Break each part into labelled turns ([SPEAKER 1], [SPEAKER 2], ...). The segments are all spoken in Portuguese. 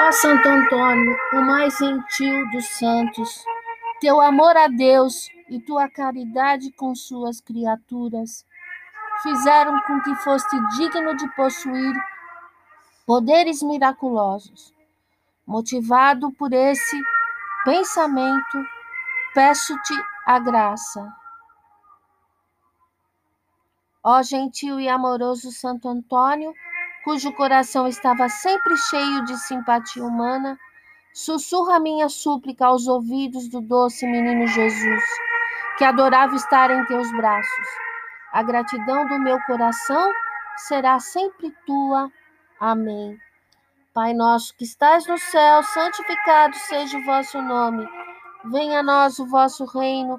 [SPEAKER 1] Ó Santo Antônio, o mais gentil dos santos, teu amor a Deus e tua caridade com suas criaturas fizeram com que foste digno de possuir poderes miraculosos. Motivado por esse pensamento, peço-te a graça. Ó gentil e amoroso Santo Antônio, cujo coração estava sempre cheio de simpatia humana, sussurra minha súplica aos ouvidos do doce menino Jesus, que adorava estar em teus braços. A gratidão do meu coração será sempre tua. Amém. Pai nosso que estás no céu, santificado seja o vosso nome. Venha a nós o vosso reino,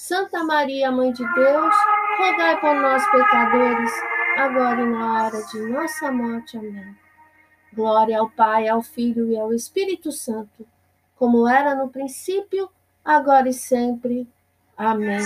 [SPEAKER 1] Santa Maria, Mãe de Deus, rogai por nós, pecadores agora e na hora de nossa morte. Amém. Glória ao Pai, ao Filho e ao Espírito Santo, como era no princípio, agora e sempre. Amém.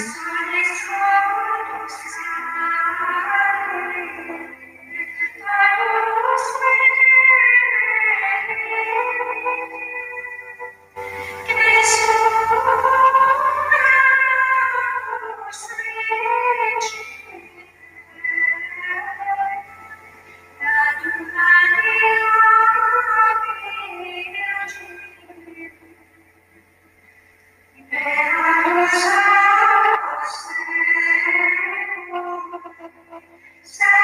[SPEAKER 2] Sorry.